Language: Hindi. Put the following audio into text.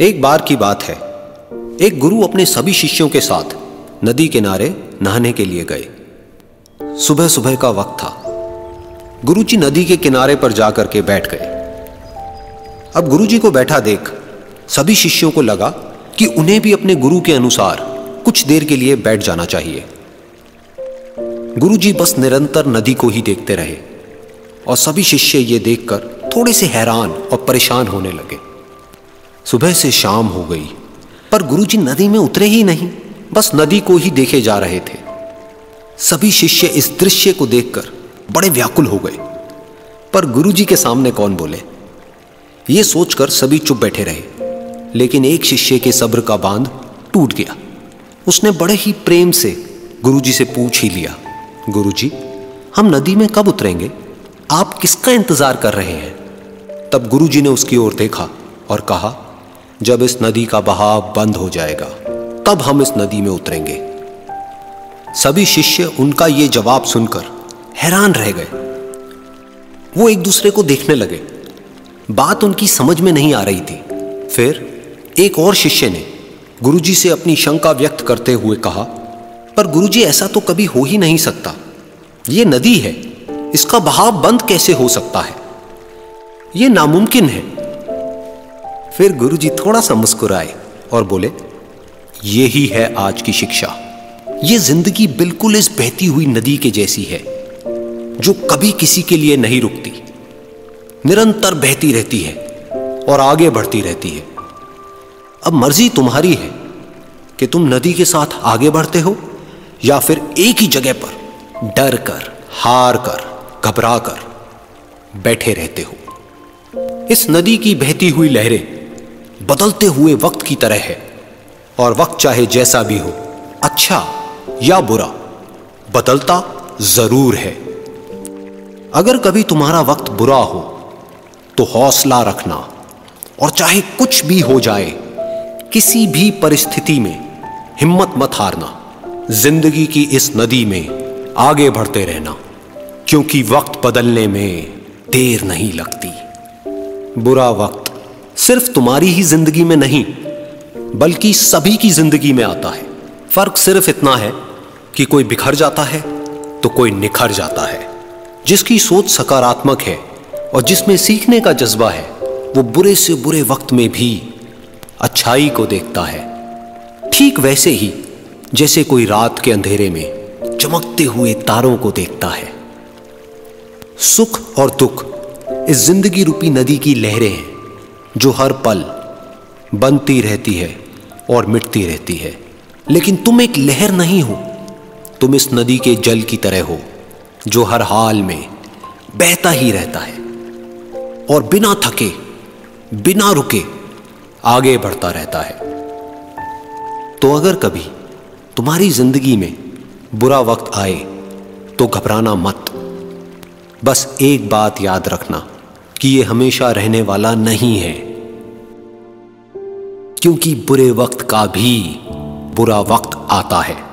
एक बार की बात है। एक गुरु अपने सभी शिष्यों के साथ नदी किनारे नहाने के लिए गए। सुबह सुबह का वक्त था। गुरुजी नदी के किनारे पर जाकर के बैठ गए। अब गुरुजी को बैठा देख सभी शिष्यों को लगा कि उन्हें भी अपने गुरु के अनुसार कुछ देर के लिए बैठ जाना चाहिए। गुरुजी बस निरंतर नदी को ही देखते रहे और सभी शिष्य ये देखकर थोड़े से हैरान और परेशान होने लगे। सुबह से शाम हो गई, पर गुरुजी नदी में उतरे ही नहीं, बस नदी को ही देखे जा रहे थे। सभी शिष्य इस दृश्य को देखकर बड़े व्याकुल हो गए। पर गुरुजी के सामने कौन बोले? ये सोचकर सभी चुप बैठे रहे, लेकिन एक शिष्य के सब्र का बाँध टूट गया। उसने बड़े ही प्रेम से गुरुजी से पूछ ही लिया, गुरुजी, हम नदी में कब उतरेंगे? आप किसका इंतज़ार कर रहे हैं? तब गुरुजी ने उसकी ओर देखा और कहा जब इस नदी का बहाव बंद हो जाएगा, तब हम इस नदी में उतरेंगे। सभी शिष्य उनका यह जवाब सुनकर हैरान रह गए। वो एक दूसरे को देखने लगे। बात उनकी समझ में नहीं आ रही थी। फिर एक और शिष्य ने गुरुजी से अपनी शंका व्यक्त करते हुए कहा, पर गुरुजी, ऐसा तो कभी हो ही नहीं सकता। यह नदी है, इसका बहाव बंद कैसे हो सकता है? यह नामुमकिन है। फिर गुरुजी थोड़ा सा मुस्कुराए और बोले, यही है आज की शिक्षा। ये ज़िंदगी बिल्कुल इस बहती हुई नदी के जैसी है, जो कभी किसी के लिए नहीं रुकती। निरंतर बहती रहती है और आगे बढ़ती रहती है। अब मर्ज़ी तुम्हारी है कि तुम नदी के साथ आगे बढ़ते हो या फिर एक ही जगह पर डर कर, हार कर, घबरा कर बैठे रहते हो। इस नदी की बहती हुई लहरें बदलते हुए वक्त की तरह है। और वक्त चाहे जैसा भी हो अच्छा या बुरा, बदलता ज़रूर है। अगर कभी तुम्हारा वक्त बुरा हो तो हौसला रखना और चाहे कुछ भी हो जाए, किसी भी परिस्थिति में हिम्मत मत हारना। ज़िंदगी की इस नदी में आगे बढ़ते रहना, क्योंकि वक्त बदलने में देर नहीं लगती। बुरा वक्त सिर्फ़ तुम्हारी ही ज़िंदगी में नहीं, बल्कि सभी की ज़िंदगी में आता है। फ़र्क सिर्फ़ इतना है कि कोई बिखर जाता है तो कोई निखर जाता है। जिसकी सोच सकारात्मक है और जिसमें सीखने का जज्बा है, वो बुरे से बुरे वक्त में भी अच्छाई को देखता है। ठीक वैसे ही, जैसे कोई रात के अंधेरे में चमकते हुए तारों को देखता है। सुख और दुख इस ज़िंदगी रूपी नदी की लहरें हैं। जो हर पल बनती रहती है और मिटती रहती है। लेकिन तुम एक लहर नहीं हो। तुम इस नदी के जल की तरह हो, जो हर हाल में बहता ही रहता है और बिना थके, बिना रुके आगे बढ़ता रहता है। तो अगर कभी तुम्हारी ज़िंदगी में बुरा वक्त आए तो घबराना मत। बस एक बात याद रखना कि यह हमेशा रहने वाला नहीं है। क्योंकि बुरे वक्त का भी बुरा वक्त आता है।